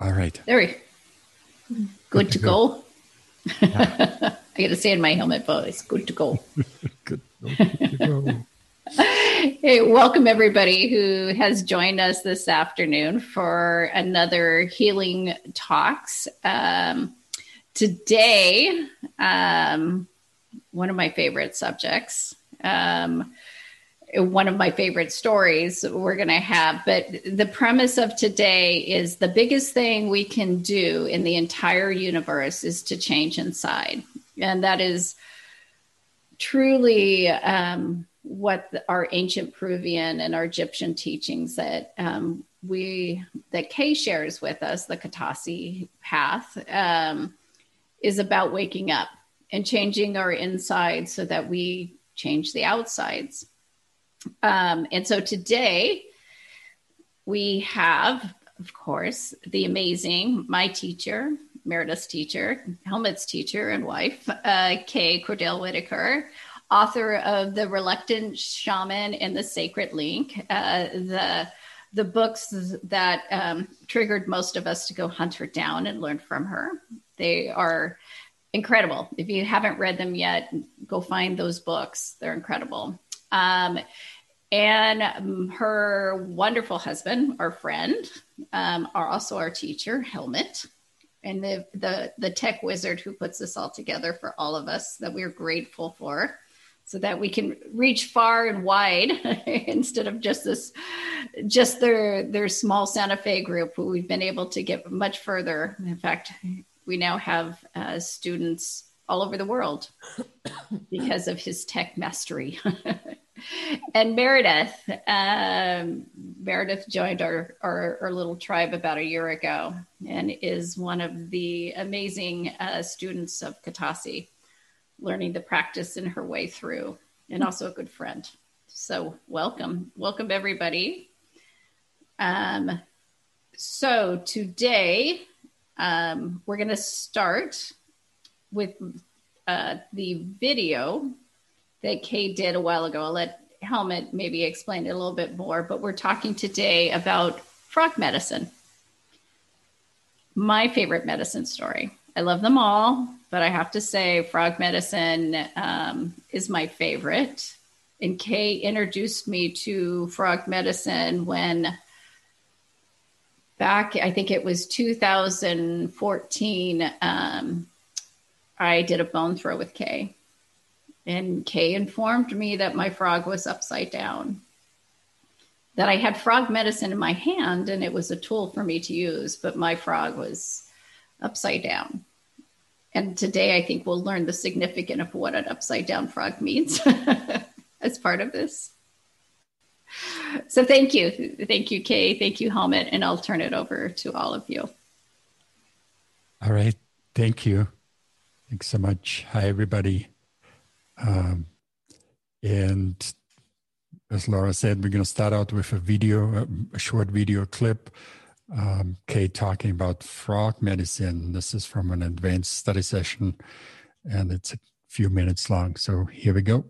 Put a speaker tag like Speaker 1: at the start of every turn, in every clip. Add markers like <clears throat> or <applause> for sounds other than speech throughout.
Speaker 1: All right.
Speaker 2: There we Good, good to, to, go. go. <laughs> Yeah. <laughs> I got to say in my helmet but it's good to go. <laughs> good, good to go. hey, welcome everybody who has joined us this afternoon for another Healing Talks. Um, today, um, one of my favorite subjects. Um, one of my favorite stories we're going to have. But the premise of today is the biggest thing we can do in the entire universe is to change inside. And that is truly um, what our ancient Peruvian and our Egyptian teachings that um, we, that Kay shares with us, the Ka Ta See path, um, is about waking up and changing our insides so that we change the outsides. Um, and so today we have, of course, the amazing, my teacher, Meredith's teacher, Helmut's teacher and wife, uh, Kay Cordell Whitaker, author of The Reluctant Shaman and The Sacred Link, uh, the the books that um, triggered most of us to go hunt her down and learn from her. They are incredible. If you haven't read them yet, go find those books. They're incredible. Um, and um, her wonderful husband, our friend, um, are also our teacher, Helmut, and the, the the tech wizard who puts this all together for all of us that we're grateful for, so that we can reach far and wide <laughs> instead of just this, just their their small Santa Fe group. We've been able to get much further. In fact, we now have uh, students all over the world <coughs> because of his tech mastery. <laughs> and Meredith, um, Meredith joined our, our, our little tribe about a year ago and is one of the amazing uh, students of Ka Ta See, learning the practice in her way through, and also a good friend. So welcome, welcome everybody. Um, so today um, we're going to start with uh, the video that Kay did a while ago. I'll let Helmut maybe explain it a little bit more, but we're talking today about frog medicine. My favorite medicine story. I love them all, but I have to say, frog medicine um, is my favorite. And Kay introduced me to frog medicine when back, I think it was 2014, um, I did a bone throw with Kay and Kay informed me that my frog was upside down. That I had frog medicine in my hand and it was a tool for me to use, but my frog was upside down. And today I think we'll learn the significance of what an upside down frog means <laughs> as part of this. So thank you. Thank you, Kay. Thank you, Helmut. And I'll turn it over to all of you.
Speaker 1: All right. Thank you. Thanks so much. Hi, everybody. Um, and as Laura said, we're going to start out with a video, a short video clip. Um, Kate talking about frog medicine. This is from an advanced study session, and it's a few minutes long. So here we go.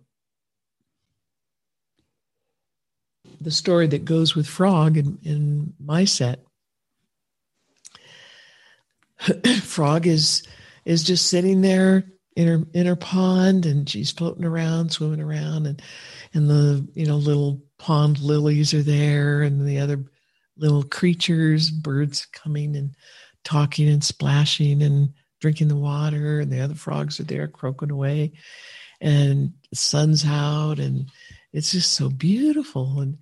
Speaker 3: The story that goes with frog in, in my set. <clears throat> frog is is just sitting there in her in her pond and she's floating around swimming around and and the you know little pond lilies are there and the other little creatures birds coming and talking and splashing and drinking the water and the other frogs are there croaking away and the sun's out and it's just so beautiful and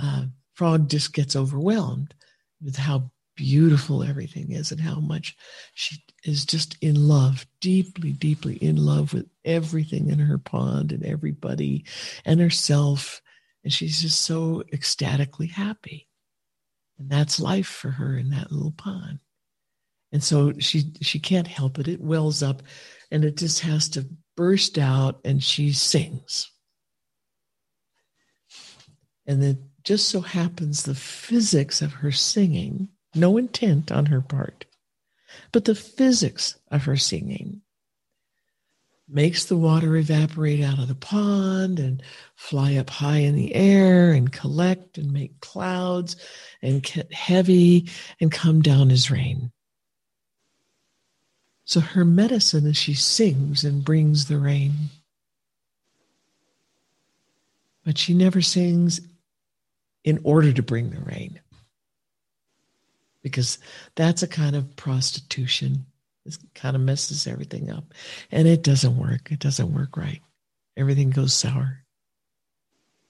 Speaker 3: uh, frog just gets overwhelmed with how beautiful everything is and how much she is just in love, deeply, deeply in love with everything in her pond and everybody and herself. And she's just so ecstatically happy. And that's life for her in that little pond. And so she she can't help it. It wells up and it just has to burst out and she sings. And it just so happens the physics of her singing no intent on her part, but the physics of her singing makes the water evaporate out of the pond and fly up high in the air and collect and make clouds and get heavy and come down as rain. So her medicine is she sings and brings the rain. But she never sings in order to bring the rain. Because that's a kind of prostitution. It kind of messes everything up. And it doesn't work. It doesn't work right. Everything goes sour.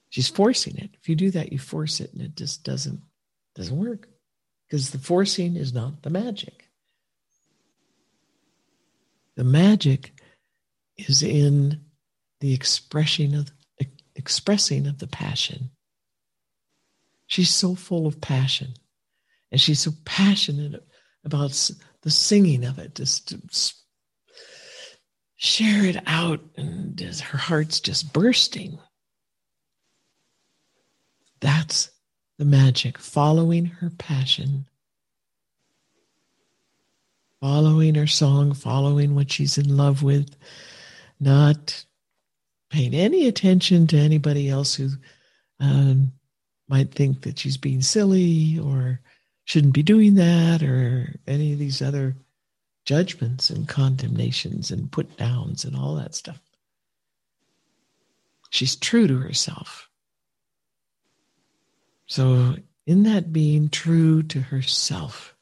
Speaker 3: She's forcing it. If you do that, you force it and it just doesn't doesn't work. Because the forcing is not the magic. The magic is in the expression of expressing of the passion. She's so full of passion, and she's so passionate about the singing of it, just to share it out, and her heart's just bursting. That's the magic, following her passion following her song, following what she's in love with, not paying any attention to anybody else who um, might think that she's being silly or shouldn't be doing that or any of these other judgments and condemnations and put downs and all that stuff. She's true to herself. So, in that being true to herself,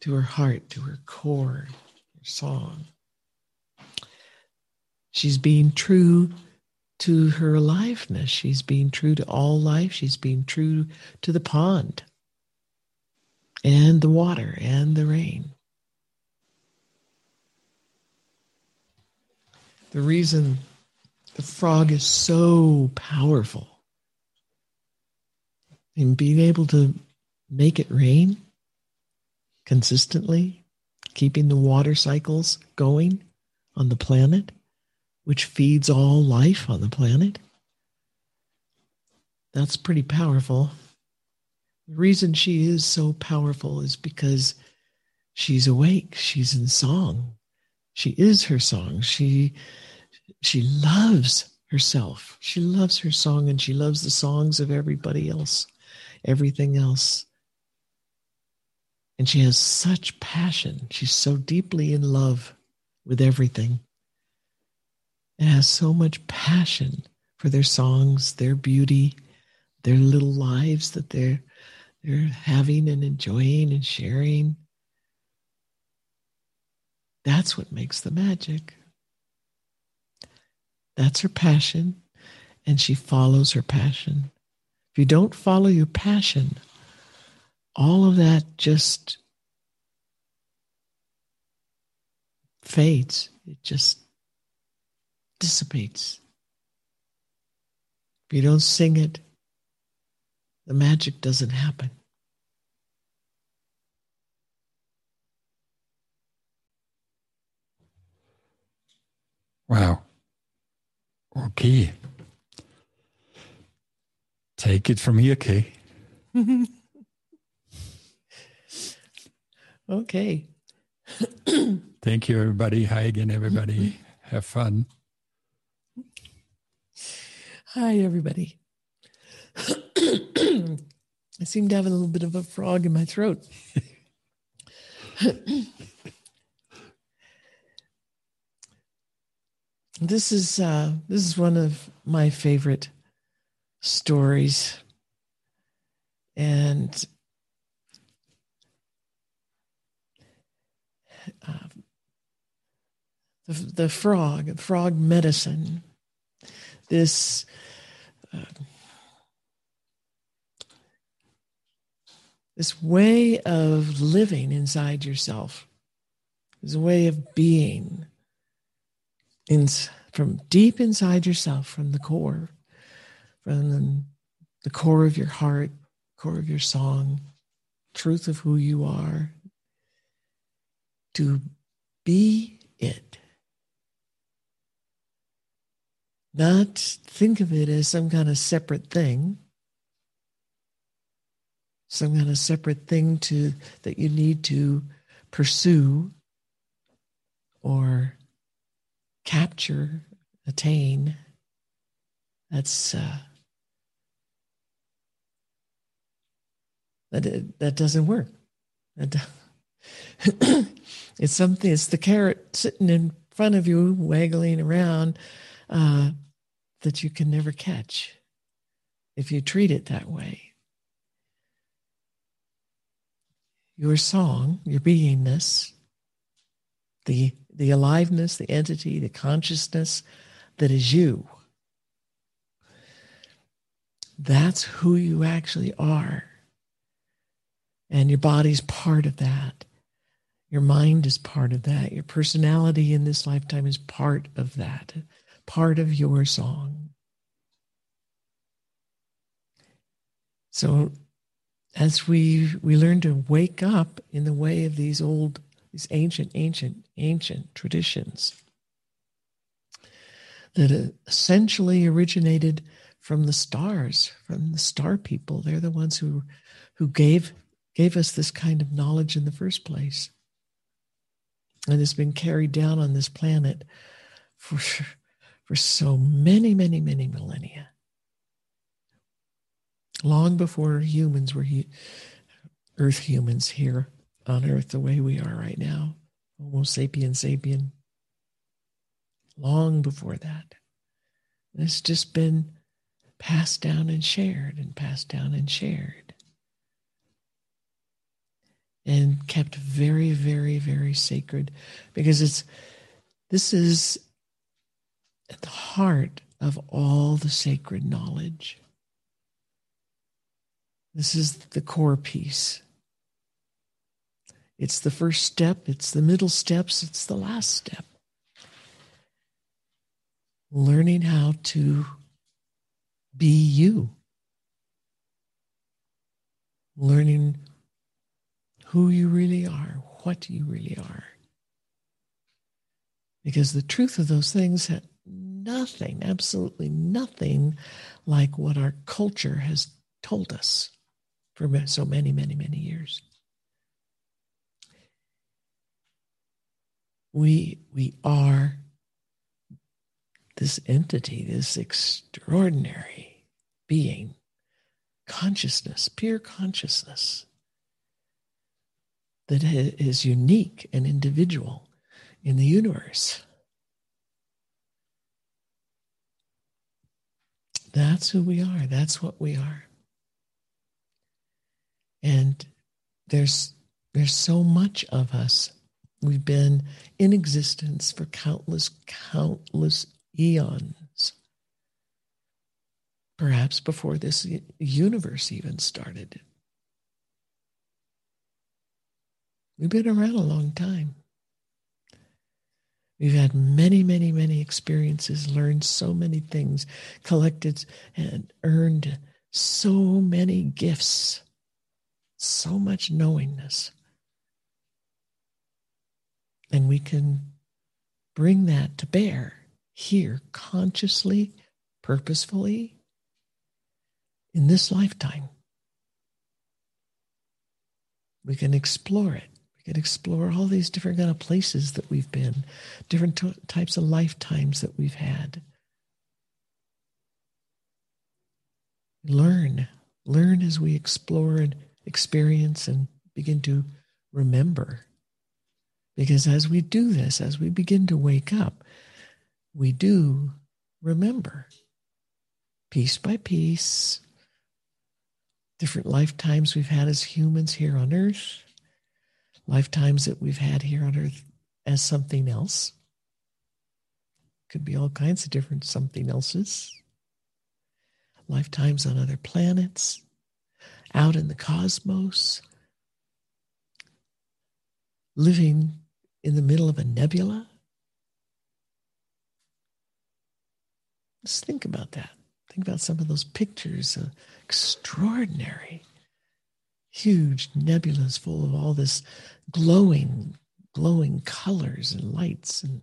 Speaker 3: to her heart, to her core, her song. She's being true to her aliveness. She's being true to all life. She's being true to the pond and the water and the rain. The reason the frog is so powerful in being able to make it rain consistently, keeping the water cycles going on the planet, which feeds all life on the planet. That's pretty powerful. The reason she is so powerful is because she's awake, she's in song. She is her song. She she loves herself. She loves her song and she loves the songs of everybody else, everything else. And she has such passion. She's so deeply in love with everything. And has so much passion for their songs, their beauty, their little lives that they're they're having and enjoying and sharing. That's what makes the magic. That's her passion, and she follows her passion. If you don't follow your passion, all of that just fades. It just dissipates. If you don't sing it, the magic doesn't happen.
Speaker 1: Wow. Okay. Take it from here, Kay. <laughs>
Speaker 3: Okay. <clears throat>
Speaker 1: Thank you, everybody. Hi again, everybody. <clears throat> Have fun.
Speaker 3: Hi, everybody. <clears throat> <clears throat> I seem to have a little bit of a frog in my throat. <clears throat> this is uh, this is one of my favorite stories, and uh, the, the frog, frog medicine, this uh, this way of living inside yourself, is a way of being in, from deep inside yourself, from the core, from the, the core of your heart, core of your song, truth of who you are, to be it. Not think of it as some kind of separate thing, some kind of separate thing to that you need to pursue or capture, attain. That's uh, that that doesn't work. That, <coughs> it's something. It's the carrot sitting in front of you, waggling around, uh, that you can never catch if you treat it that way. Your song, your beingness, the the aliveness, the entity, the consciousness that is you. That's who you actually are. And your body's part of that. Your mind is part of that. Your personality in this lifetime is part of that, part of your song. So as we we learn to wake up in the way of these old these ancient ancient ancient traditions that essentially originated from the stars from the star people. They're the ones who who gave gave us this kind of knowledge in the first place and it's been carried down on this planet for for so many many many millennia long before humans were earth humans here on earth the way we are right now. Homo sapien sapien. Long before that. It's just been passed down and shared and passed down and shared. And kept very very very sacred because it's this is at the heart of all the sacred knowledge this is the core piece. It's the first step, it's the middle steps, it's the last step. Learning how to be you. Learning who you really are, what you really are. Because the truth of those things had nothing, absolutely nothing like what our culture has told us for so many, many, many years. We, we are this entity, this extraordinary being, consciousness, pure consciousness that is unique and individual in the universe. That's who we are. That's what we are. And there's there's so much of us. We've been in existence for countless, countless eons. Perhaps before this universe even started. We've been around a long time. We've had many, many, many experiences, learned so many things, collected and earned so many gifts so much knowingness. And we can bring that to bear here consciously, purposefully in this lifetime. We can explore it. We can explore all these different kind of places that we've been, different t- types of lifetimes that we've had. Learn, learn as we explore and experience and begin to remember. Because as we do this, as we begin to wake up, we do remember piece by piece, different lifetimes we've had as humans here on earth, lifetimes that we've had here on earth as something else. Could be all kinds of different something else's. Lifetimes on other planets, out in the cosmos, living in the middle of a nebula? Just think about that. Think about some of those pictures of extraordinary, huge nebulas full of all this glowing, glowing colors and lights and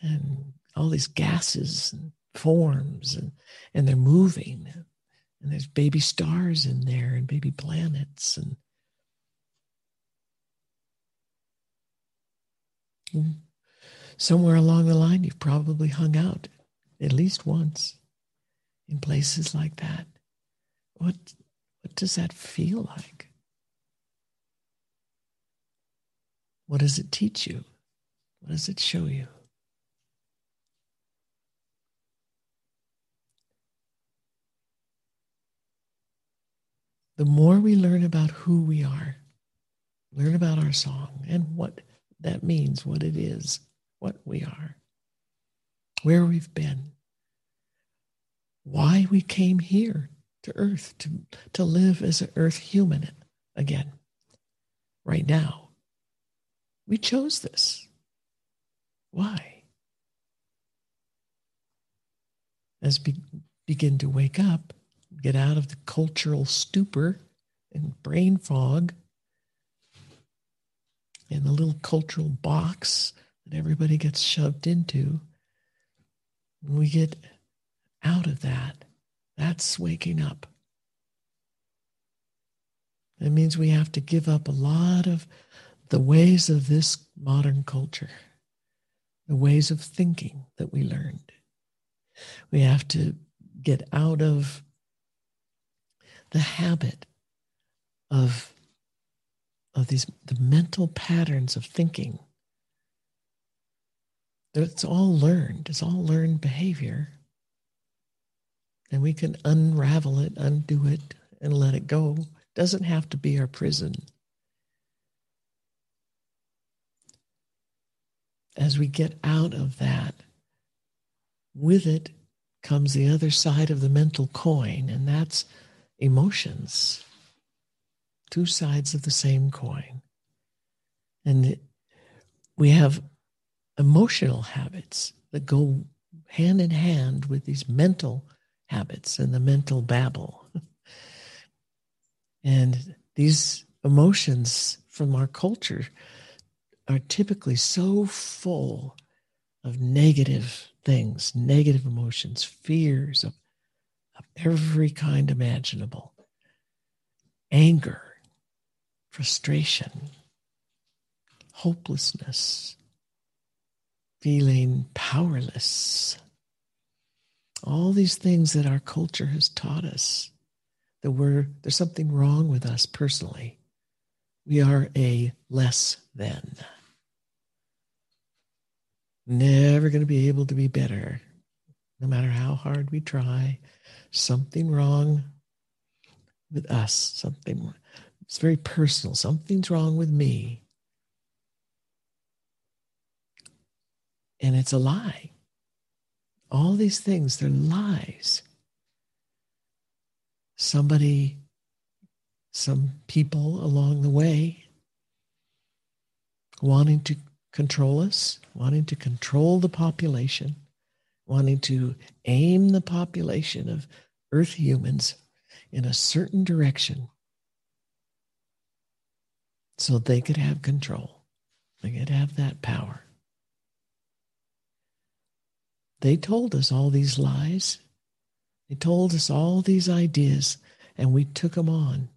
Speaker 3: and all these gases and forms and and they're moving and there's baby stars in there and baby planets and somewhere along the line, you've probably hung out at least once in places like that. What, what does that feel like? What does it teach you? What does it show you? The more we learn about who we are, learn about our song and what that means, what it is, what we are, where we've been, why we came here to earth to, to live as an earth human again, right now. We chose this. Why? As we begin to wake up, get out of the cultural stupor and brain fog and the little cultural box that everybody gets shoved into. When we get out of that, that's waking up. It means we have to give up a lot of the ways of this modern culture, the ways of thinking that we learned. We have to get out of the habit of, of these the mental patterns of thinking. It's all learned, it's all learned behavior. And we can unravel it, undo it, and let it go. It doesn't have to be our prison. As we get out of that, with it comes the other side of the mental coin, and that's emotions. Two sides of the same coin. And we have emotional habits that go hand in hand with these mental habits and the mental babble. <laughs> and these emotions from our culture are typically so full of negative things, negative emotions, fears of every kind imaginable anger, frustration, hopelessness, feeling powerless. All these things that our culture has taught us that we're, there's something wrong with us personally. We are a less than. Never going to be able to be better, no matter how hard we try, something wrong with us, something, it's very personal. Something's wrong with me. And it's a lie. All these things, they're lies. Somebody, some people along the way wanting to control us, wanting to control the population, wanting to aim the population of earth humans in a certain direction so they could have control. They could have that power. They told us all these lies. They told us all these ideas, and we took them on.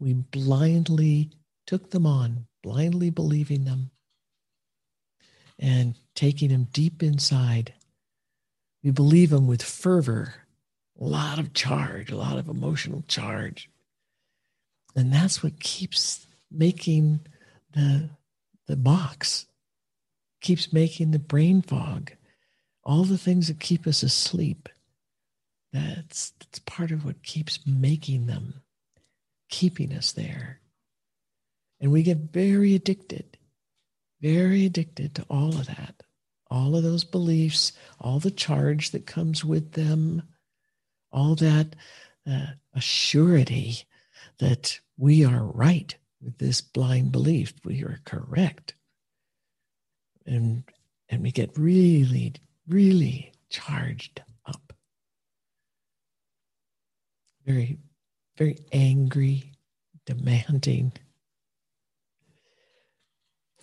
Speaker 3: We blindly took them on, blindly believing them and taking them deep inside. We believe them with fervor a lot of charge, a lot of emotional charge. And that's what keeps making the, the box, keeps making the brain fog, all the things that keep us asleep. That's, that's part of what keeps making them, keeping us there. And we get very addicted, very addicted to all of that, all of those beliefs, all the charge that comes with them all that uh, assurity that we are right with this blind belief, we are correct. And, and we get really, really charged up. Very, very angry, demanding,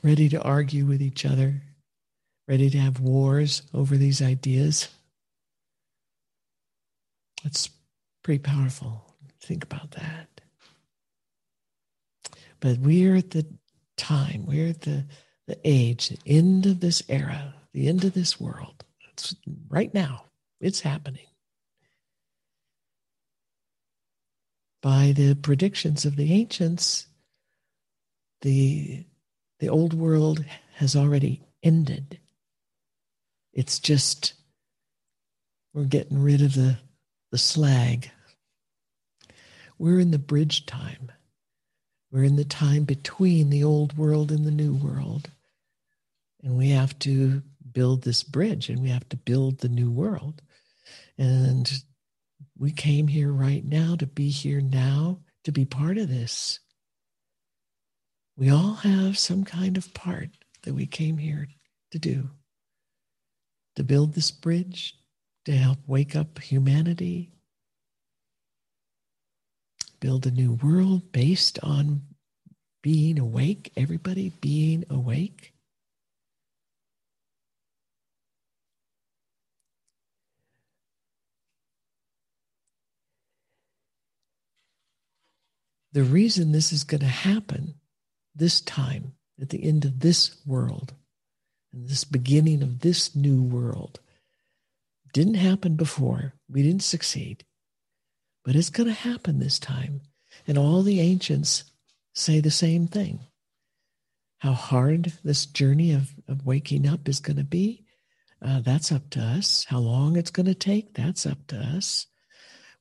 Speaker 3: ready to argue with each other, ready to have wars over these ideas. It's pretty powerful. Think about that. But we're at the time, we're at the, the age, the end of this era, the end of this world. It's right now. It's happening. By the predictions of the ancients, the, the old world has already ended. It's just we're getting rid of the, the slag. We're in the bridge time. We're in the time between the old world and the new world. And we have to build this bridge and we have to build the new world. And we came here right now to be here now, to be part of this. We all have some kind of part that we came here to do to build this bridge, to help wake up humanity, build a new world based on being awake, everybody being awake. The reason this is going to happen this time at the end of this world and this beginning of this new world didn't happen before. We didn't succeed, but it's going to happen this time. And all the ancients say the same thing. How hard this journey of, of waking up is going to be, uh, that's up to us. How long it's going to take, that's up to us.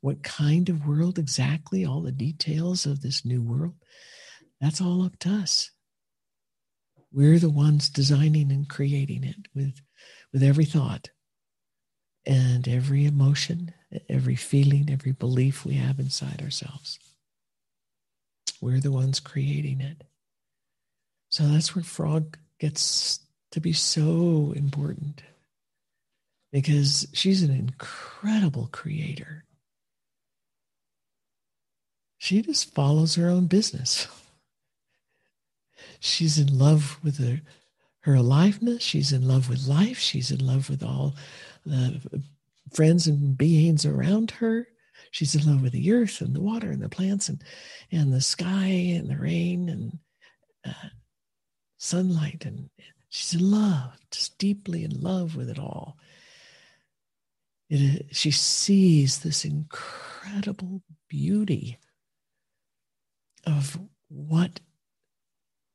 Speaker 3: What kind of world exactly, all the details of this new world, that's all up to us. We're the ones designing and creating it with, with every thought and every emotion, every feeling, every belief we have inside ourselves. We're the ones creating it. So that's where Frog gets to be so important because she's an incredible creator. She just follows her own business. <laughs> She's in love with her, her aliveness. She's in love with life. She's in love with all the friends and beings around her. She's in love with the earth and the water and the plants and, and the sky and the rain and uh, sunlight. And she's in love, just deeply in love with it all. It, she sees this incredible beauty of what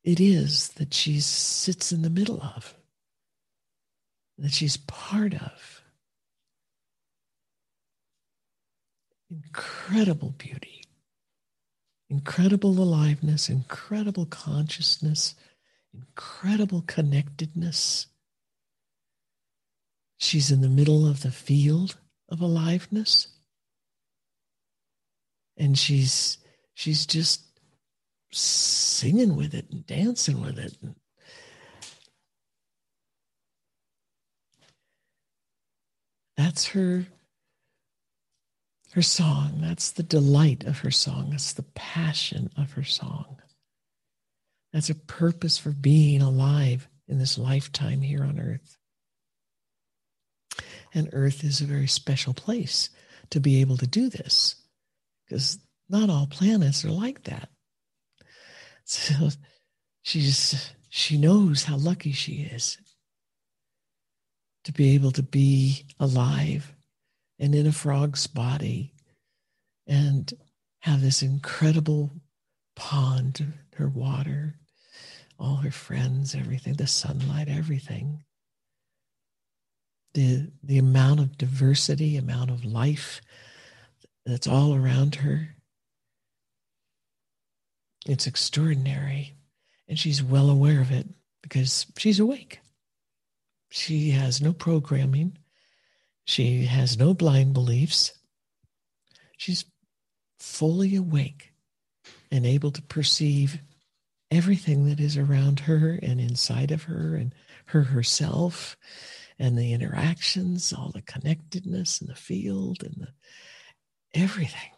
Speaker 3: it is that she sits in the middle of, that she's part of. Incredible beauty, incredible aliveness, incredible consciousness, incredible connectedness. She's in the middle of the field of aliveness. And she's she's just singing with it and dancing with it. That's her her song. That's the delight of her song. That's the passion of her song. That's a purpose for being alive in this lifetime here on earth. And earth is a very special place to be able to do this because not all planets are like that. <laughs> So she's she knows how lucky she is to be able to be alive and in a frog's body and have this incredible pond, her water, all her friends, everything, the sunlight, everything. The, the amount of diversity, amount of life that's all around her it's extraordinary. And she's well aware of it because she's awake. She has no programming. She has no blind beliefs. She's fully awake and able to perceive everything that is around her and inside of her and her herself and the interactions, all the connectedness and the field and the everything.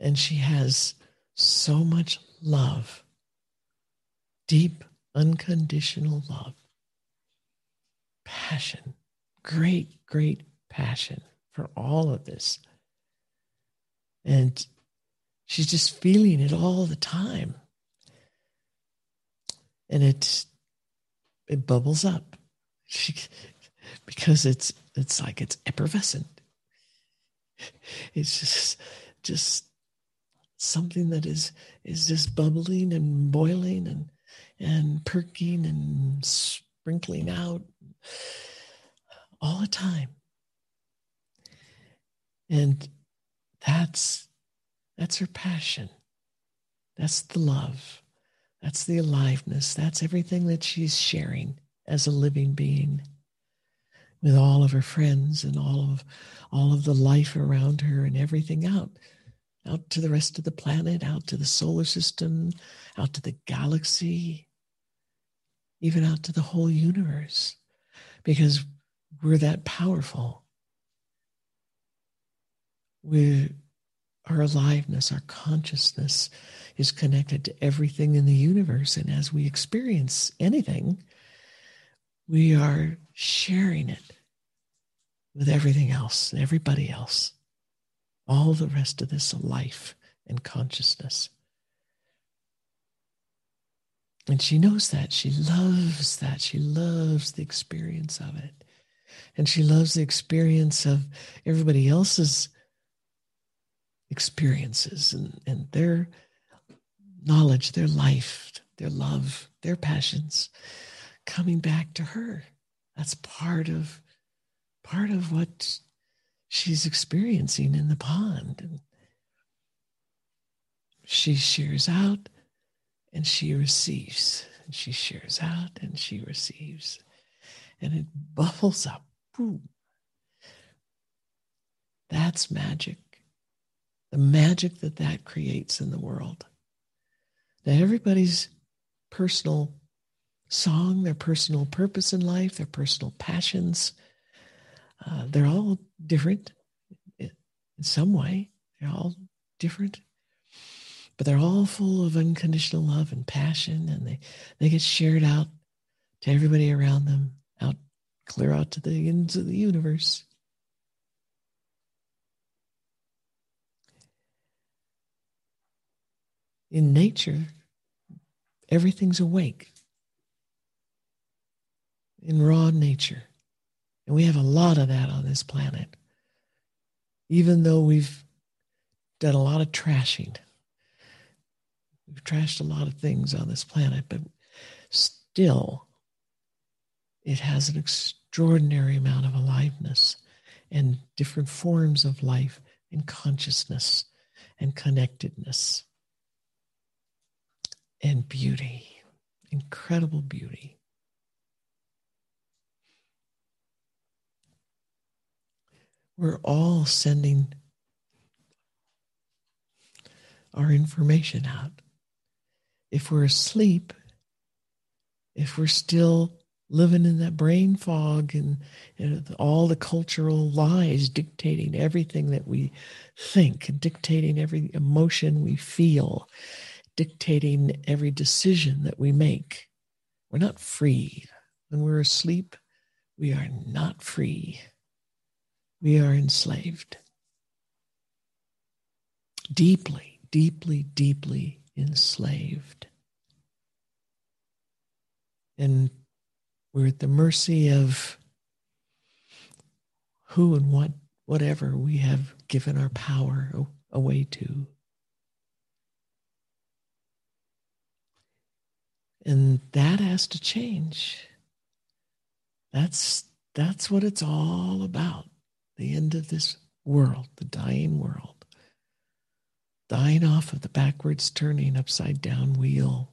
Speaker 3: And she has so much love, deep, unconditional love, passion, great, great passion for all of this. And she's just feeling it all the time. And it it bubbles up. She, because it's it's like it's effervescent. It's just just something that is is just bubbling and boiling and and perking and sprinkling out all the time. And that's that's her passion. That's the love. That's the aliveness. That's everything that she's sharing as a living being with all of her friends and all of all of the life around her and everything out out to the rest of the planet, out to the solar system, out to the galaxy, even out to the whole universe, because we're that powerful. We, our aliveness, our consciousness is connected to everything in the universe. And as we experience anything, we are sharing it with everything else, everybody else all the rest of this life and consciousness. And she knows that. She loves that. She loves the experience of it. And she loves the experience of everybody else's experiences and, and their knowledge, their life, their love, their passions coming back to her. That's part of part of what she's experiencing in the pond. And she shears out and she receives. And she shares out and she receives. And it bubbles up. Boom. That's magic. The magic that that creates in the world. That everybody's personal song, their personal purpose in life, their personal passions, uh, they're all different in some way. They're all different, but they're all full of unconditional love and passion, and they, they get shared out to everybody around them, out clear out to the ends of the universe. In nature, everything's awake. In raw nature, and we have a lot of that on this planet. Even though we've done a lot of trashing, we've trashed a lot of things on this planet, but still, it has an extraordinary amount of aliveness and different forms of life and consciousness and connectedness and beauty, incredible beauty. We're all sending our information out. If we're asleep, if we're still living in that brain fog and, all the cultural lies dictating everything that we think and dictating every emotion we feel, dictating every decision that we make. We're not free. When we're asleep, we are not free we are enslaved. Deeply, deeply, deeply enslaved. And we're at the mercy of who and what, whatever we have given our power away to. And that has to change. That's that's what it's all about the end of this world, the dying world, dying off of the backwards turning upside down wheel.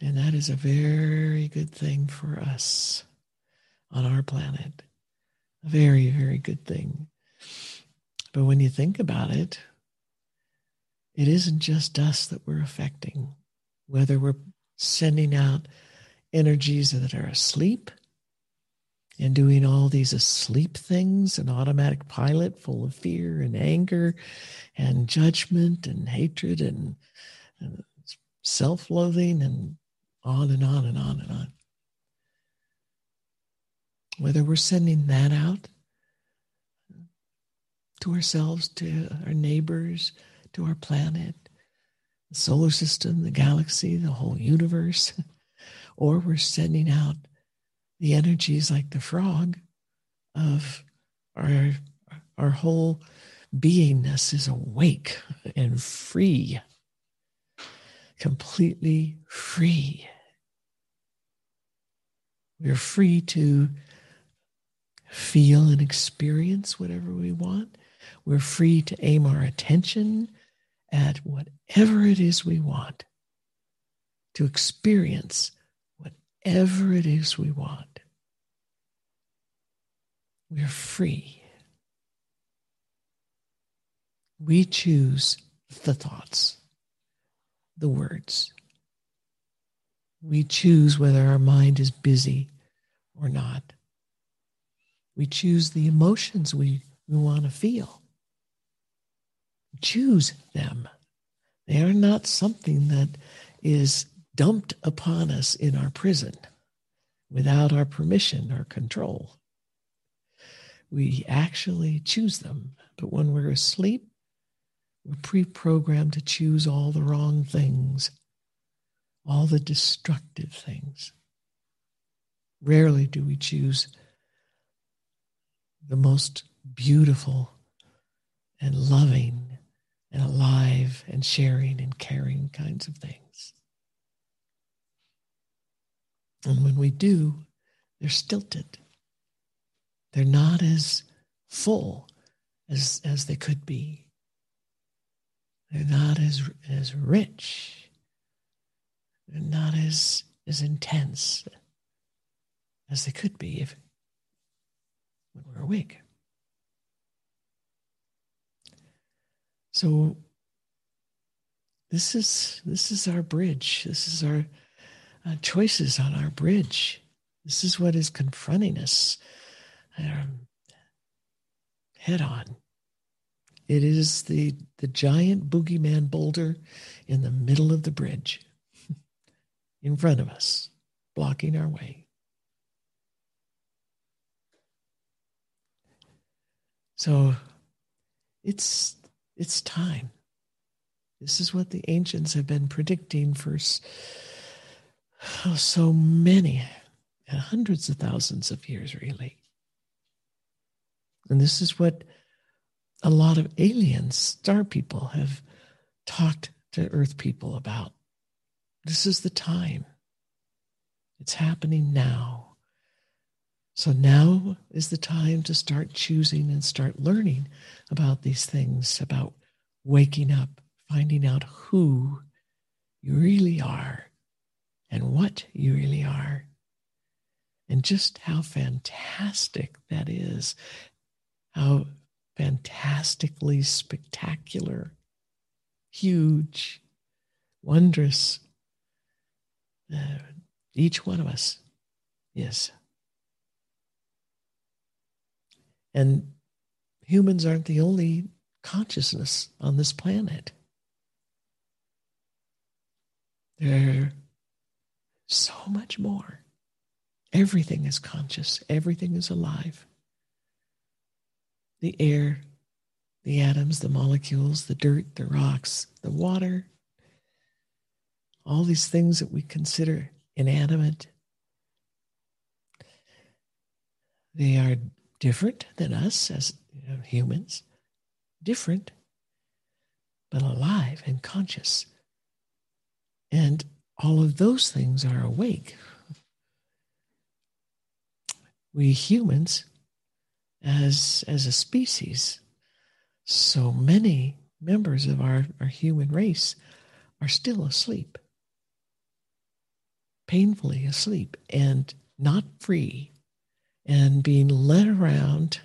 Speaker 3: And that is a very good thing for us on our planet. A very, very good thing. But when you think about it, it isn't just us that we're affecting, whether we're sending out energies that are asleep and doing all these asleep things, an automatic pilot full of fear and anger and judgment and hatred and, and self loathing and on and on and on and on. Whether we're sending that out to ourselves, to our neighbors, to our planet, the solar system, the galaxy, the whole universe, <laughs> or we're sending out the energies like the frog of our our whole beingness is awake and free completely free. We're free to feel and experience whatever we want. We're free to aim our attention at whatever it is we want to experience whatever it is we want we're free. We choose the thoughts, the words. We choose whether our mind is busy or not. We choose the emotions we, we want to feel. Choose them. They are not something that is dumped upon us in our prison without our permission or control we actually choose them. But when we're asleep, we're pre programmed to choose all the wrong things, all the destructive things. Rarely do we choose the most beautiful and loving and alive and sharing and caring kinds of things. And when we do, they're stilted. They're not as full as, as they could be. They're not as, as rich. They're not as, as intense as they could be if when we're awake. So this is this is our bridge. This is our uh, choices on our bridge. This is what is confronting us um, head on. It is the, the giant boogeyman boulder in the middle of the bridge <laughs> in front of us, blocking our way. So it's it's time. This is what the ancients have been predicting for oh, so many, hundreds of thousands of years, really. And this is what a lot of aliens, star people, have talked to Earth people about. This is the time. It's happening now. So now is the time to start choosing and start learning about these things, about waking up, finding out who you really are and what you really are, and just how fantastic that is. How fantastically spectacular, huge, wondrous. Uh, each one of us is. And humans aren't the only consciousness on this planet. There so much more. Everything is conscious, everything is alive the air, the atoms, the molecules, the dirt, the rocks, the water, all these things that we consider inanimate. They are different than us as you know, humans, different, but alive and conscious. And all of those things are awake. We humans as as a species so many members of our, our human race are still asleep painfully asleep and not free and being led around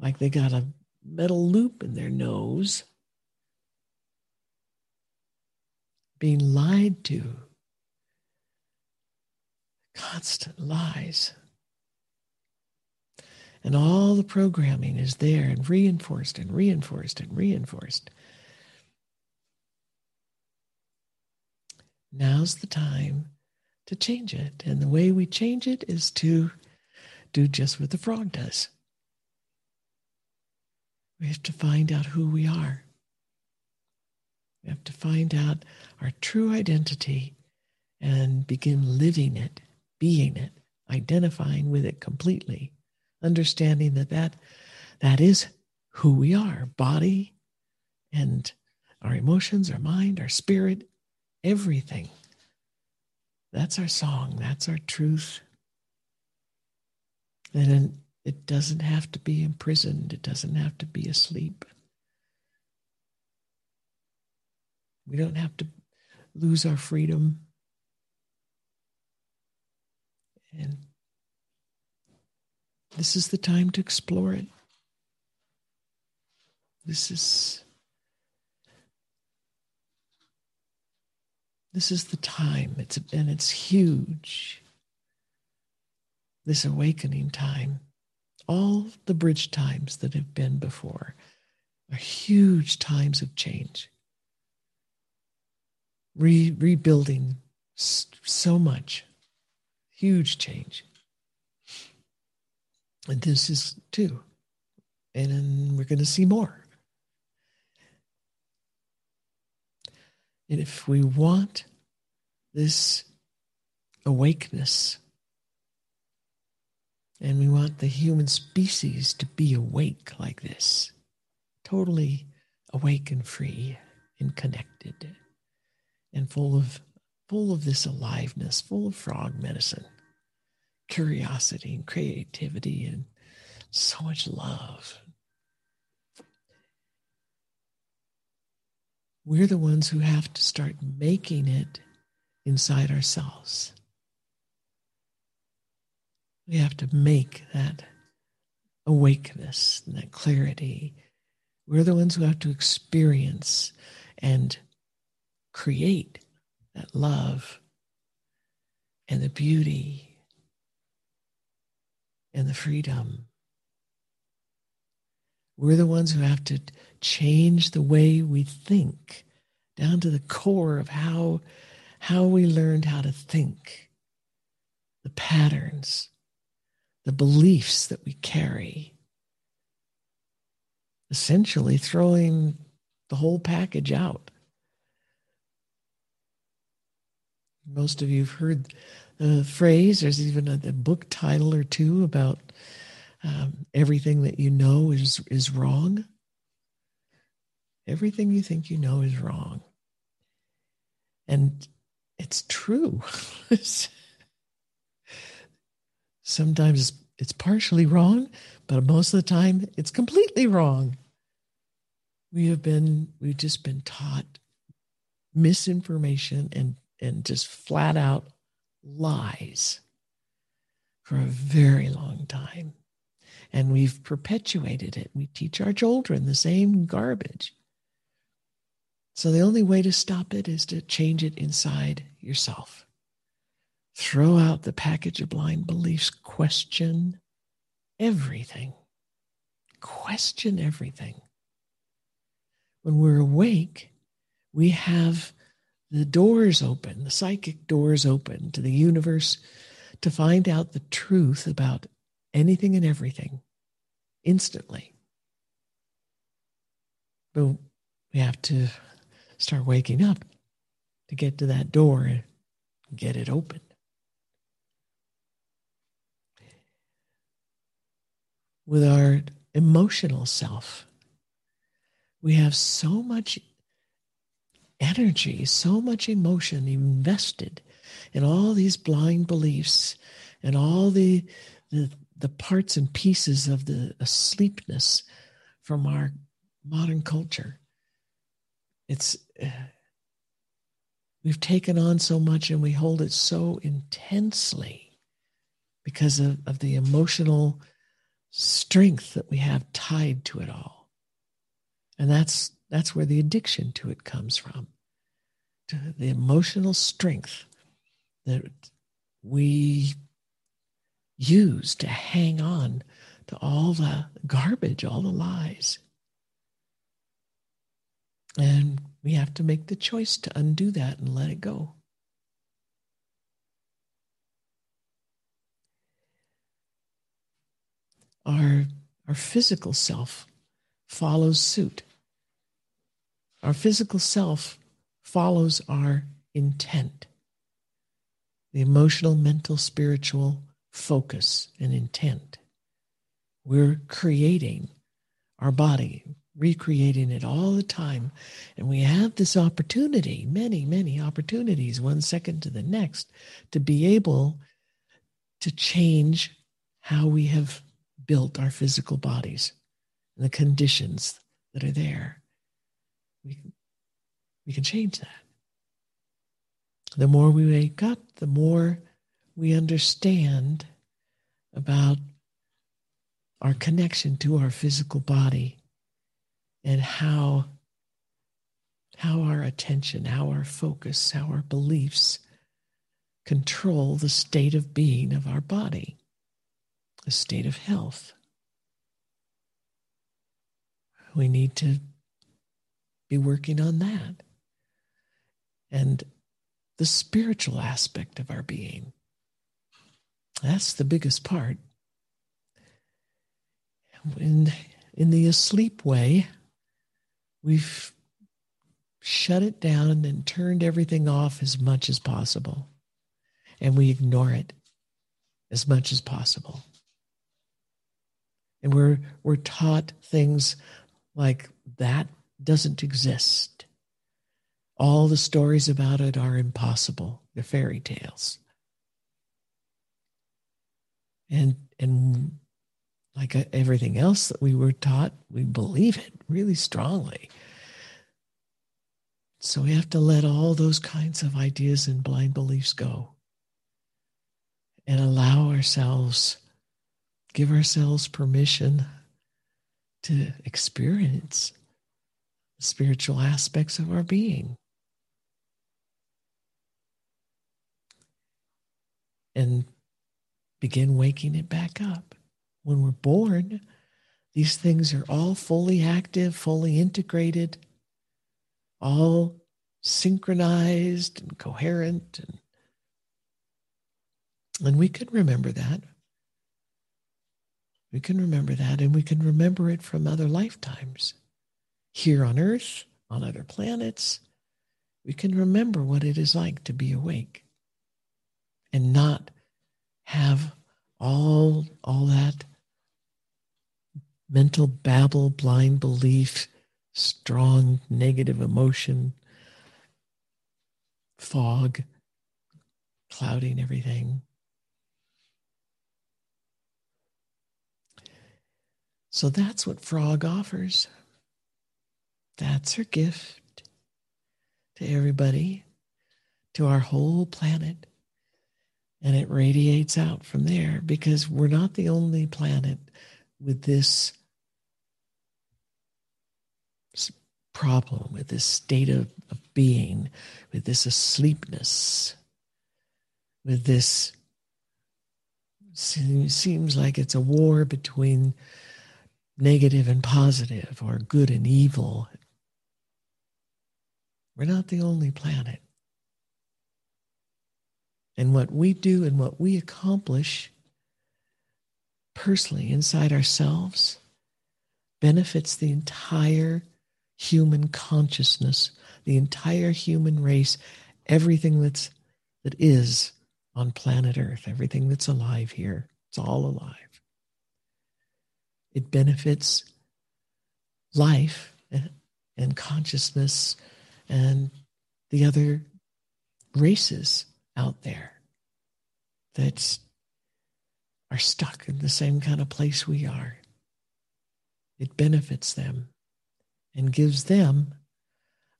Speaker 3: like they got a metal loop in their nose being lied to constant lies and all the programming is there and reinforced and reinforced and reinforced. Now's the time to change it. And the way we change it is to do just what the frog does We have to find out who we are. We have to find out our true identity and begin living it, being it, identifying with it completely, understanding that that, that is who we are body and our emotions, our mind, our spirit, everything. That's our song, that's our truth. And it doesn't have to be imprisoned, it doesn't have to be asleep. We don't have to lose our freedom. And this is the time to explore it. This is this is the time. It's and it's huge. This awakening time. All the bridge times that have been before are huge times of change re- rebuilding so much, huge change. And this is too. And we're going to see more. And if we want this awakeness, and we want the human species to be awake like this, totally awake and free and connected and full of full of this aliveness, full of frog medicine, curiosity and creativity and so much love. We're the ones who have to start making it inside ourselves. We have to make that awakeness and that clarity. We're the ones who have to experience and create that love and the beauty and the freedom. We're the ones who have to change the way we think down to the core of how, how we learned how to think, the patterns, the beliefs that we carry. Essentially, throwing the whole package out. Most of you have heard the phrase. There's even a, a book title or two about um, everything that you know is is wrong. Everything you think you know is wrong, and it's true. <laughs> Sometimes it's partially wrong, but most of the time it's completely wrong. We have been we've just been taught misinformation and and just flat out lies for a very long time. And we've perpetuated it. We teach our children the same garbage. So the only way to stop it is to change it inside yourself. Throw out the package of blind beliefs, question everything. Question everything. When we're awake, we have the doors open, the psychic doors open to the universe to find out the truth about anything and everything instantly. But we have to start waking up to get to that door and get it open. With our emotional self, we have so much energy, so much emotion invested in all these blind beliefs and all the, the, the parts and pieces of the asleepness from our modern culture. It's uh, we've taken on so much and we hold it so intensely because of, of the emotional strength that we have tied to it all. And that's that's where the addiction to it comes from. To the emotional strength that we use to hang on to all the garbage, all the lies. And we have to make the choice to undo that and let it go. Our, our physical self follows suit. Our physical self follows our intent, the emotional, mental, spiritual focus and intent. We're creating our body, recreating it all the time. And we have this opportunity, many, many opportunities, one second to the next, to be able to change how we have built our physical bodies and the conditions that are there. We can, we can change that. The more we wake up, the more we understand about our connection to our physical body and how how our attention, how our focus, how our beliefs control the state of being of our body, the state of health. We need to be working on that. And the spiritual aspect of our being. That's the biggest part. In, in the asleep way, we've shut it down and turned everything off as much as possible. And we ignore it as much as possible. And we're, we're taught things like that doesn't exist. All the stories about it are impossible. They're fairy tales. And and like uh, everything else that we were taught, we believe it really strongly. So we have to let all those kinds of ideas and blind beliefs go and allow ourselves, give ourselves permission to experience spiritual aspects of our being. And begin waking it back up when we're born, these things are all fully active, fully integrated, all synchronized and coherent. And, and we can remember that. We can remember that, and we can remember it from other lifetimes. Here on Earth, on other planets, we can remember what it is like to be awake and not have all all that mental babble, blind belief, strong negative emotion, fog, clouding everything. So that's what Frog offers. That's her gift to everybody, to our whole planet and it radiates out from there because we're not the only planet with this problem, with this state of, of being, with this asleepness, with this seems like it's a war between negative and positive or good and evil. We're not the only planet. And what we do and what we accomplish personally inside ourselves benefits the entire human consciousness, the entire human race, everything that's that is on planet Earth, everything that's alive here. It's all alive. It benefits life and consciousness and the other races out there that are stuck in the same kind of place we are. It benefits them and gives them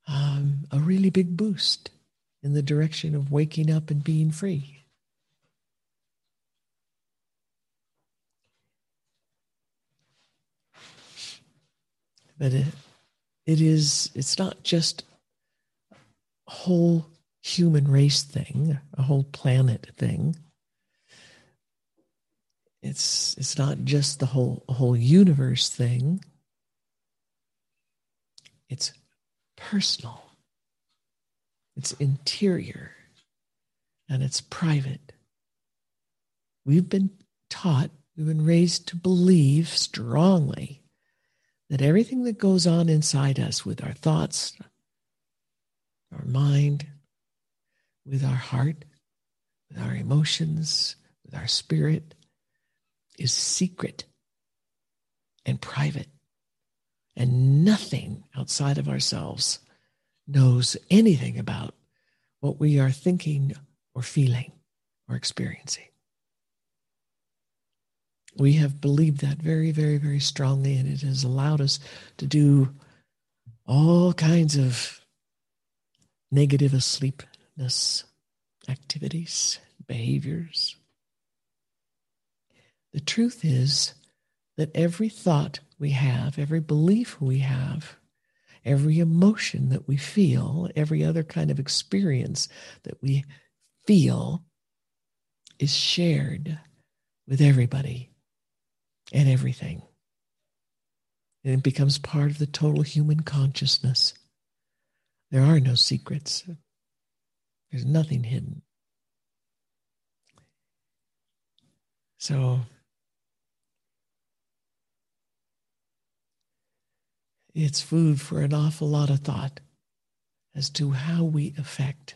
Speaker 3: um, a really big boost in the direction of waking up and being free. But it, it is, it's not just whole human race thing, a whole planet thing. It's it's not just the whole whole universe thing. It's personal. It's interior and it's private. We've been taught, we've been raised to believe strongly that everything that goes on inside us with our thoughts, our mind, with our heart, with our emotions, with our spirit, is secret and private. And nothing outside of ourselves knows anything about what we are thinking or feeling or experiencing. We have believed that very, very, very strongly, and it has allowed us to do all kinds of negative asleepness activities, behaviors. The truth is that every thought we have, every belief we have, every emotion that we feel, every other kind of experience that we feel is shared with everybody and everything. And it becomes part of the total human consciousness. There are no secrets, there's nothing hidden. So, it's food for an awful lot of thought as to how we affect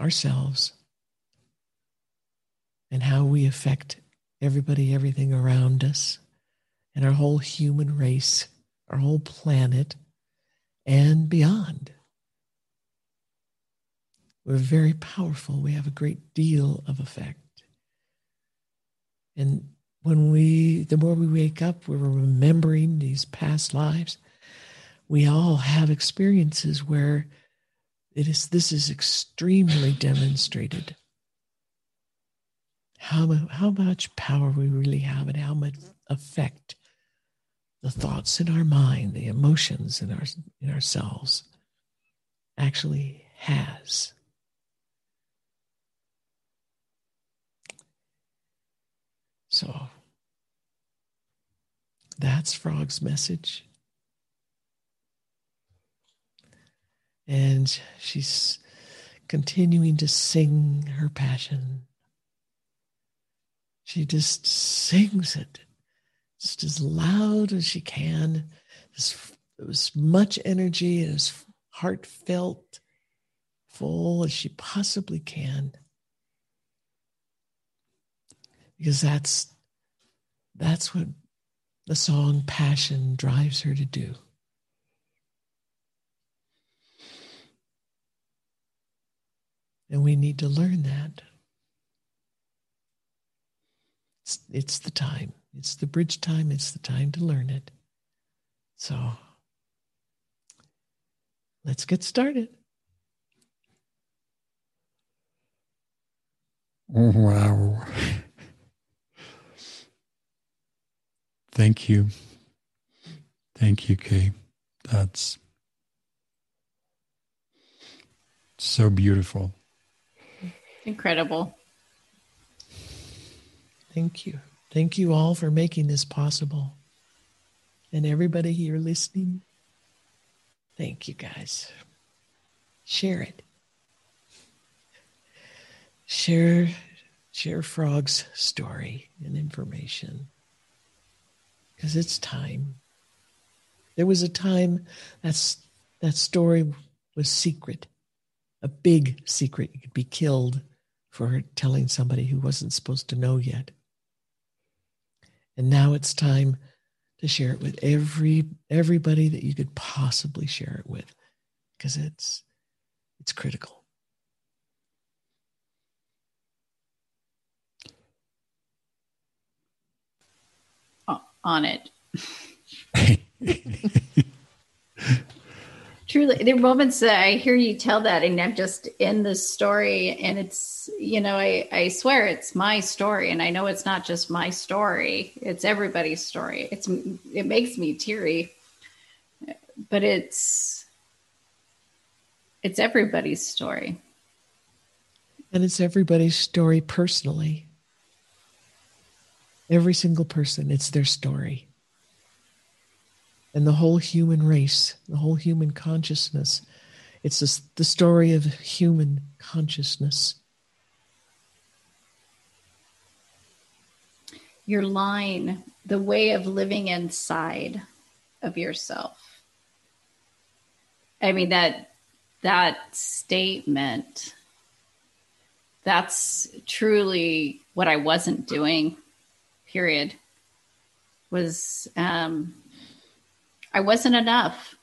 Speaker 3: ourselves and how we affect everybody, everything around us, and our whole human race, our whole planet, and beyond. We're very powerful. We have a great deal of effect. And when we, the more we wake up, we're remembering these past lives. We all have experiences where it is, this is extremely demonstrated how, how much power we really have and how much effect the thoughts in our mind, the emotions in our in ourselves actually has. So that's Frog's message. And she's continuing to sing her passion she just sings it just as loud as she can, as, as much energy as heartfelt, full as she possibly can. Because that's that's what the song Passion drives her to do. And we need to learn that. It's, it's the time. It's the bridge time. It's the time to learn it. So let's get started.
Speaker 1: Wow. Thank you. Thank you, Kay. That's so beautiful.
Speaker 2: Incredible.
Speaker 3: Thank you. Thank you all for making this possible. And everybody here listening, thank you guys. Share it. Share share Frog's story and information. Because it's time. There was a time that's that story was secret, a big secret. You could be killed for telling somebody who wasn't supposed to know yet. And now it's time to share it with every everybody that you could possibly share it with because it's it's critical.
Speaker 2: On it. truly there are moments that i hear you tell that and i'm just in the story and it's you know I, I swear it's my story and i know it's not just my story. It's everybody's story. It's it makes me teary but it's it's everybody's story.
Speaker 3: And it's everybody's story personally every single person it's their story and the whole human race, the whole human consciousness. It's the story of human consciousness.
Speaker 2: Your line, the way of living inside, of yourself. I mean that that statement that's truly what I wasn't doing period was um I wasn't enough.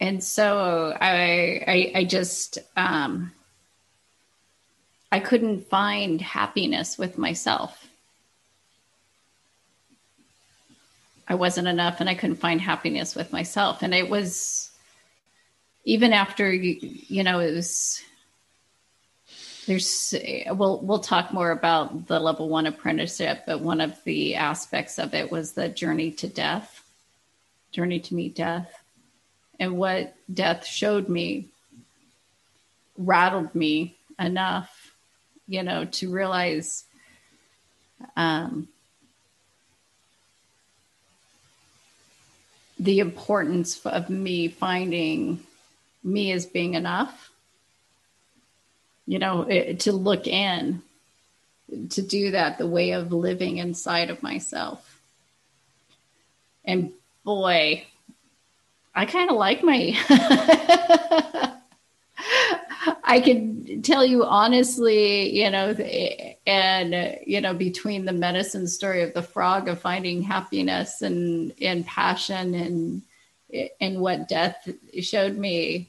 Speaker 2: And so I I, I just um I couldn't find happiness with myself. I wasn't enough and I couldn't find happiness with myself. And it was even after, you know, it was, there's, we'll, we'll talk more about the level one apprenticeship, but one of the aspects of it was the journey to death, journey to meet death. And what death showed me rattled me enough you know, to realize um, the importance of me finding me as being enough, you know, it, to look in, to do that, the way of living inside of myself. And boy, I kind of like my <laughs> I can tell you honestly, you know, and you know, between the medicine story of the frog of finding happiness and and passion and eh, and what death showed me,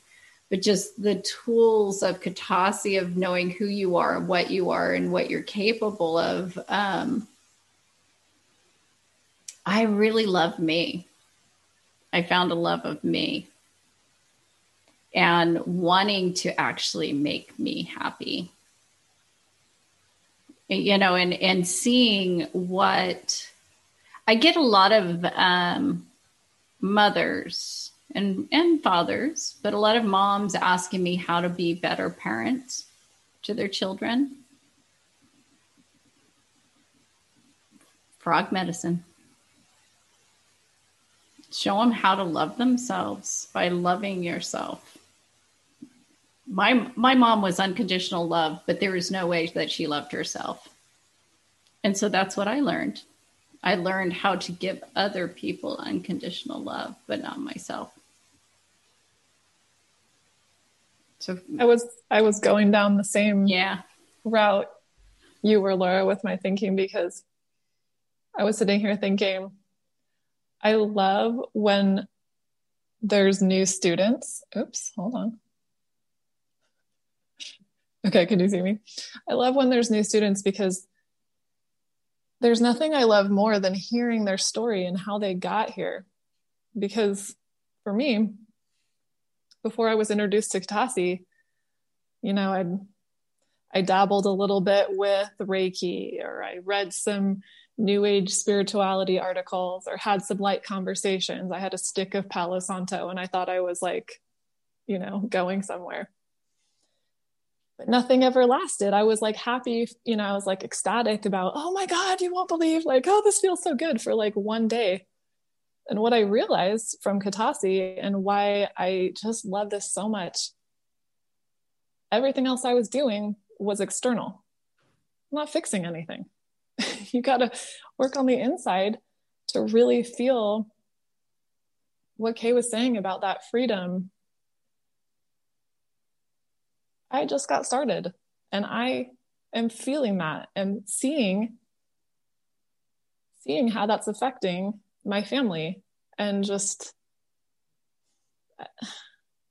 Speaker 2: but just the tools of Ka Ta See of knowing who you are, what you are, and what you're capable of. Um, I really love me. I found a love of me and wanting to actually make me happy you know and and seeing what i get a lot of um, mothers and and fathers but a lot of moms asking me how to be better parents to their children frog medicine show them how to love themselves by loving yourself my my mom was unconditional love, but there was no way that she loved herself. And so that's what I learned. I learned how to give other people unconditional love, but not myself.
Speaker 4: So I was I was going down the same
Speaker 2: yeah
Speaker 4: route you were Laura with my thinking because I was sitting here thinking I love when there's new students. Oops, hold on. Okay, can you see me? I love when there's new students because there's nothing I love more than hearing their story and how they got here. Because for me, before I was introduced to Ka Ta See, you know, I'd I dabbled a little bit with Reiki, or I read some New Age spirituality articles, or had some light conversations. I had a stick of Palo Santo, and I thought I was like, you know, going somewhere but nothing ever lasted. I was like happy, you know, I was like ecstatic about, oh my God, you won't believe, like, oh, this feels so good for like one day. And what I realized from Ka Ta See and why I just love this so much, everything else I was doing was external. I'm not fixing anything. <laughs> you got to work on the inside to really feel what Kay was saying about that freedom I just got started and I am feeling that and seeing seeing how that's affecting my family and just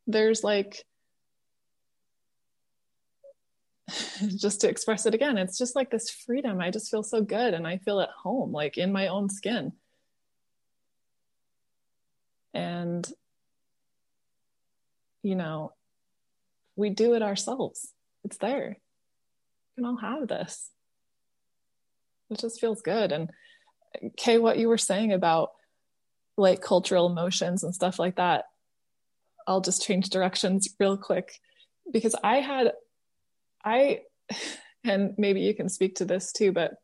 Speaker 4: there's like <laughs> just to express it again it's just like this freedom i just feel so good and i feel at home like in my own skin and you know we do it ourselves. It's there. We can all have this. It just feels good. And Kay, what you were saying about like cultural emotions and stuff like that, I'll just change directions real quick. Because I had, I, <laughs> and maybe you can speak to this too, but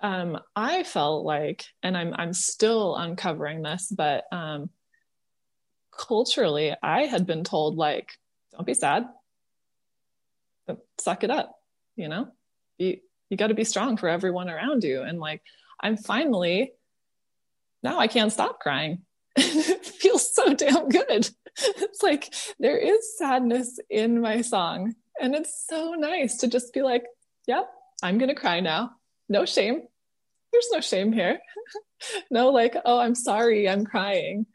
Speaker 4: um, I felt like, and I'm I'm still uncovering this, but um, culturally, I had been told like don't be sad. Suck it up you know? You you got to be strong for everyone around you and like i'm finally now I can't stop crying. <laughs> it feels so damn good. It's like there is sadness in my song. And it's so nice to just be like, yep, I'm to cry now. No shame. There's no shame here. <laughs> no, like, oh, I'm sorry, I'm crying.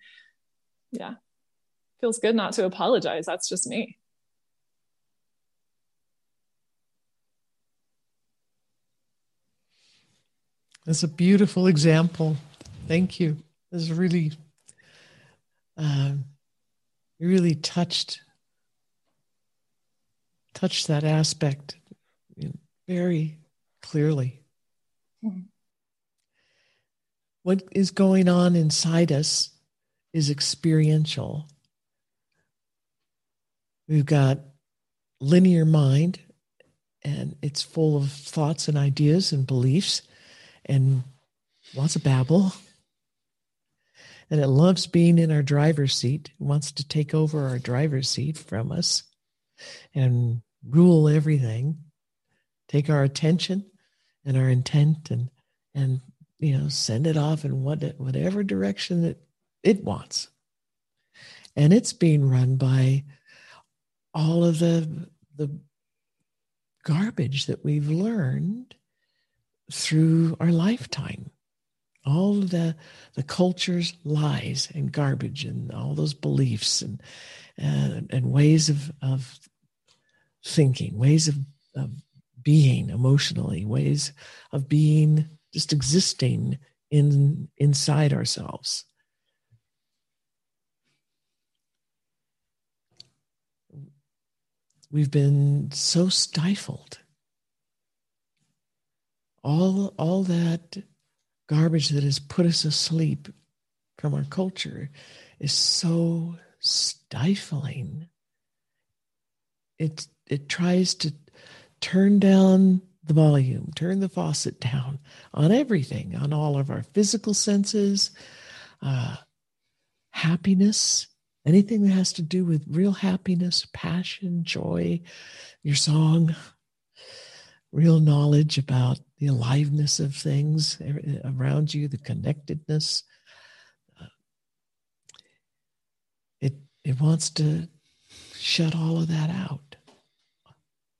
Speaker 4: Yeah. Feels good not to apologize. That's just me.
Speaker 3: That's a beautiful example. Thank you. This really, um, really touched touched that aspect very clearly. Mm-hmm. What is going on inside us is experiential. We've got linear mind and it's full of thoughts and ideas and beliefs and wants of babble. And it loves being in our driver's seat, wants to take over our driver's seat from us and rule everything, take our attention and our intent and and you know send it off in what, whatever direction it, it wants. And it's being run by all of the the garbage that we've learned through our lifetime. All the the culture's lies and garbage and all those beliefs and and, and ways of of thinking ways of, of being emotionally ways of being just existing in inside ourselves. We've been so stifled all all that garbage that has put us asleep from our culture is so stifling. It it tries to turn down the volume turn the faucet down on everything on all of our physical senses uh, happiness anything that has to do with real happiness passion joy your song real knowledge about the aliveness of things er, around you, the connectedness. It it wants to shut all of that out.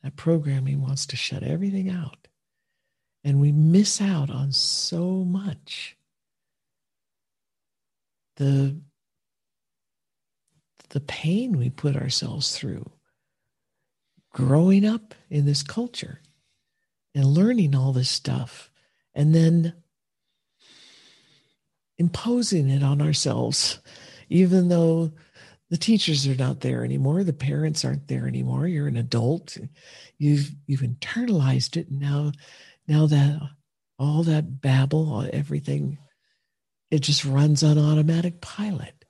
Speaker 3: That programming wants to shut everything out. And we miss out on so much. The, the pain we put ourselves through growing up in this culture and learning all this stuff and then imposing it on ourselves, even though the teachers are not there anymore, the parents aren't there anymore. You're an adult. You've you've internalized it. Now now that all that babble, everything, it just runs on automatic pilot.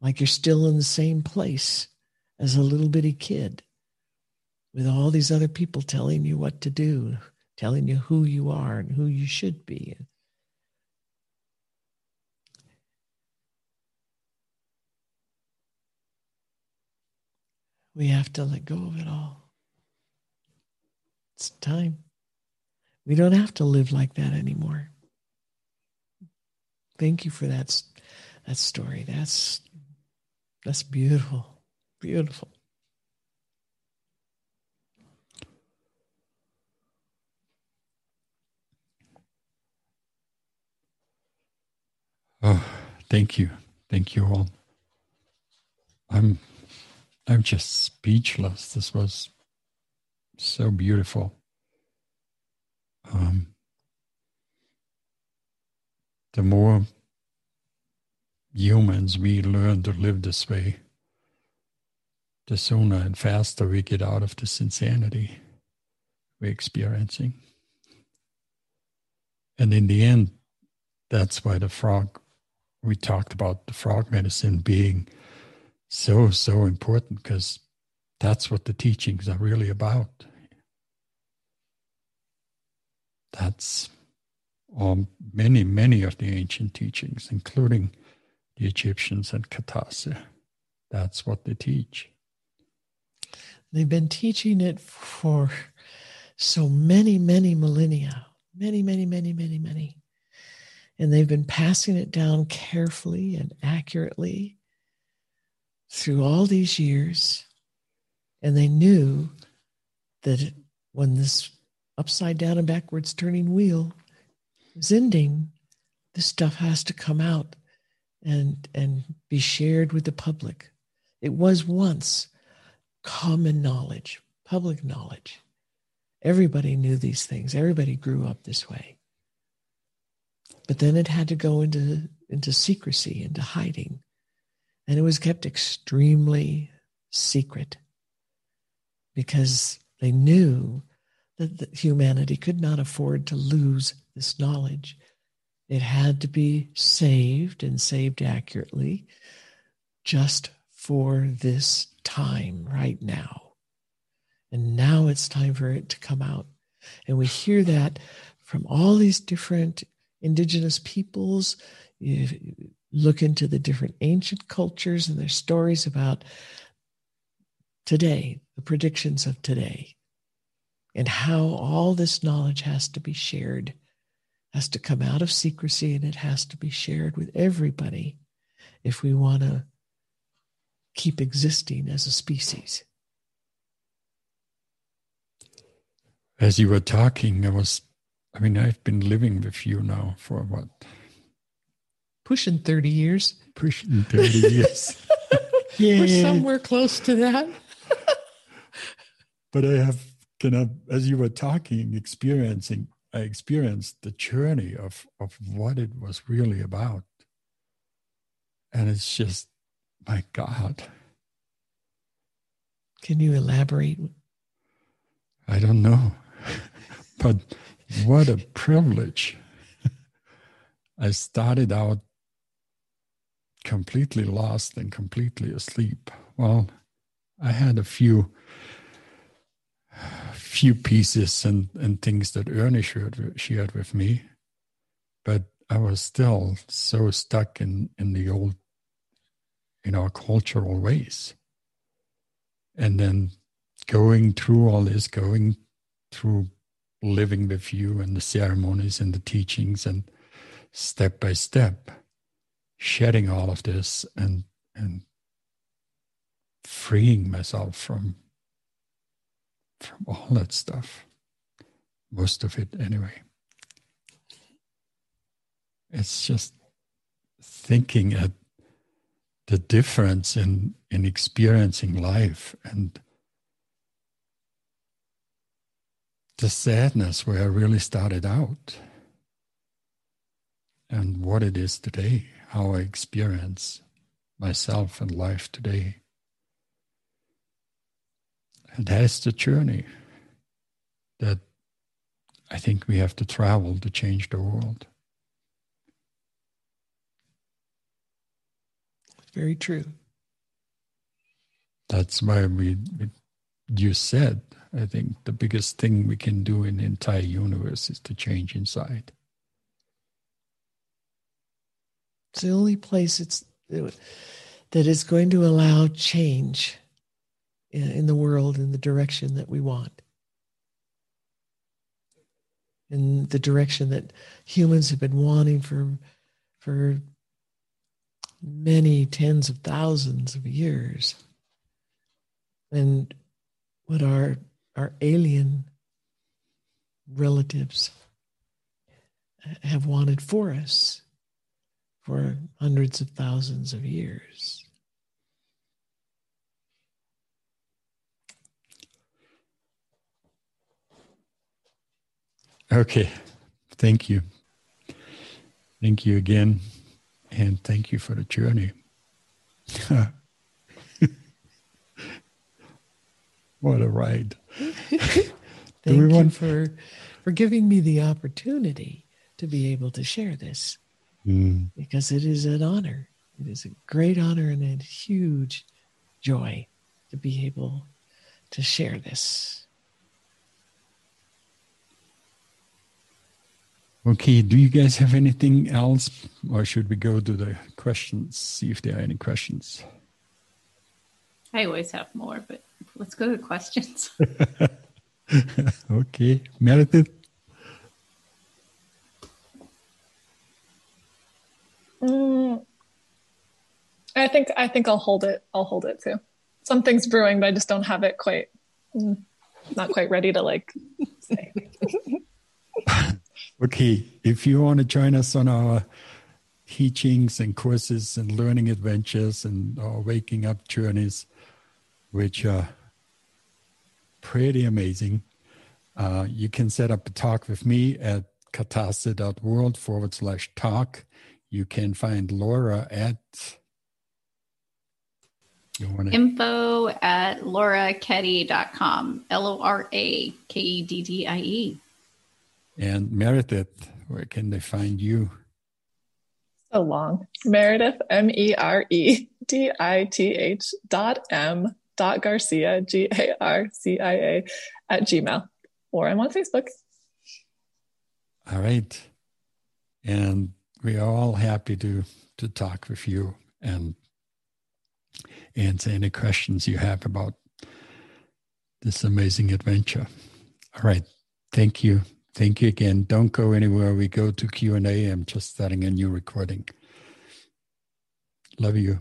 Speaker 3: Like you're still in the same place as a little bitty kid with all these other people telling you what to do, telling you who you are and who you should be. We have to let go of it all. It's time. We don't have to live like that anymore. Thank you for that, that story. That's that's beautiful. Beautiful.
Speaker 1: Oh, thank you. Thank you all. I'm I'm just speechless. This was so beautiful. Um, the more humans we learn to live this way, the sooner and faster we get out of this insanity we're experiencing. And in the end, that's why the frog we talked about the frog medicine being so, so important because that's what the teachings are really about. That's um, many, many of the ancient teachings, including the Egyptians and Ka Ta See. That's what they teach.
Speaker 3: They've been teaching it for so many, many millennia. Many, many, many, many, many. And they've been passing it down carefully and accurately through all these years. And they knew that when this upside down and backwards turning wheel is ending, this stuff has to come out and, and be shared with the public. It was once common knowledge, public knowledge. Everybody knew these things. Everybody grew up this way. But then it had to go into, into secrecy, into hiding. And it was kept extremely secret because they knew that humanity could not afford to lose this knowledge. It had to be saved and saved accurately just for this time right now. And now it's time for it to come out. And we hear that from all these different indigenous peoples. You look into the different ancient cultures and their stories about today, the predictions of today, and how all this knowledge has to be shared, has to come out of secrecy, and it has to be shared with everybody if we want to keep existing as a species.
Speaker 1: As you were talking, I was, I mean, I've been living with you now for what?
Speaker 3: Pushing 30 years.
Speaker 1: Pushing 30 <laughs> years.
Speaker 3: yeah. We're somewhere close to that.
Speaker 1: but I have kind of, as you were talking, experiencing, I experienced the journey of, of what it was really about. And it's just, my God.
Speaker 3: Can you elaborate?
Speaker 1: I don't know. <laughs> but what a privilege. <laughs> I started out completely lost and completely asleep. Well, I had a few few pieces and, and things that Ernie shared, shared with me, but I was still so stuck in, in the old, in our cultural ways. And then going through all this, going through living with you and the ceremonies and the teachings and step by step shedding all of this and and freeing myself from from all that stuff. Most of it anyway. It's just thinking at the difference in in experiencing life and the sadness where I really started out and what it is today, how I experience myself and life today. And that is the journey that I think we have to travel to change the world.
Speaker 3: Very true.
Speaker 1: That's why we, you said I think the biggest thing we can do in the entire universe is to change inside.
Speaker 3: It's the only place it's that is going to allow change in the world in the direction that we want. In the direction that humans have been wanting for for many tens of thousands of years. And what our our alien relatives have wanted for us for hundreds of thousands of years.
Speaker 1: Okay. Thank you. Thank you again. And thank you for the journey. <laughs> what a ride. <laughs>
Speaker 3: Thank you for for giving me the opportunity to be able to share this mm. because it is an honor. It is a great honor and a huge joy to be able to share this.
Speaker 1: Okay, do you guys have anything else, or should we go to the questions, see if there are any questions?
Speaker 2: I always have more, but let's go to questions. <laughs>
Speaker 1: okay, Meredith.
Speaker 4: Mm, I think I think I'll hold it. I'll hold it too. Something's brewing, but I just don't have it quite. Mm, not quite ready to like say. <laughs>
Speaker 1: okay, if you want to join us on our teachings and courses and learning adventures and our waking up journeys, which are pretty amazing, uh, you can set up a talk with me at katasee.world forward slash talk. You can find Lora at
Speaker 2: wanna... info at lorakeddie.com, L O R A K E D D I E.
Speaker 1: And Meredith, where can they find you?
Speaker 4: So long. Meredith, M E R E D I T H dot M dot Garcia, G A R C I A, at Gmail. Or I'm on Facebook.
Speaker 1: All right. And we are all happy to to talk with you and answer any questions you have about this amazing adventure. All right. Thank you. Thank you again. Don't go anywhere. We go to Q&A. I'm just starting a new recording. Love you.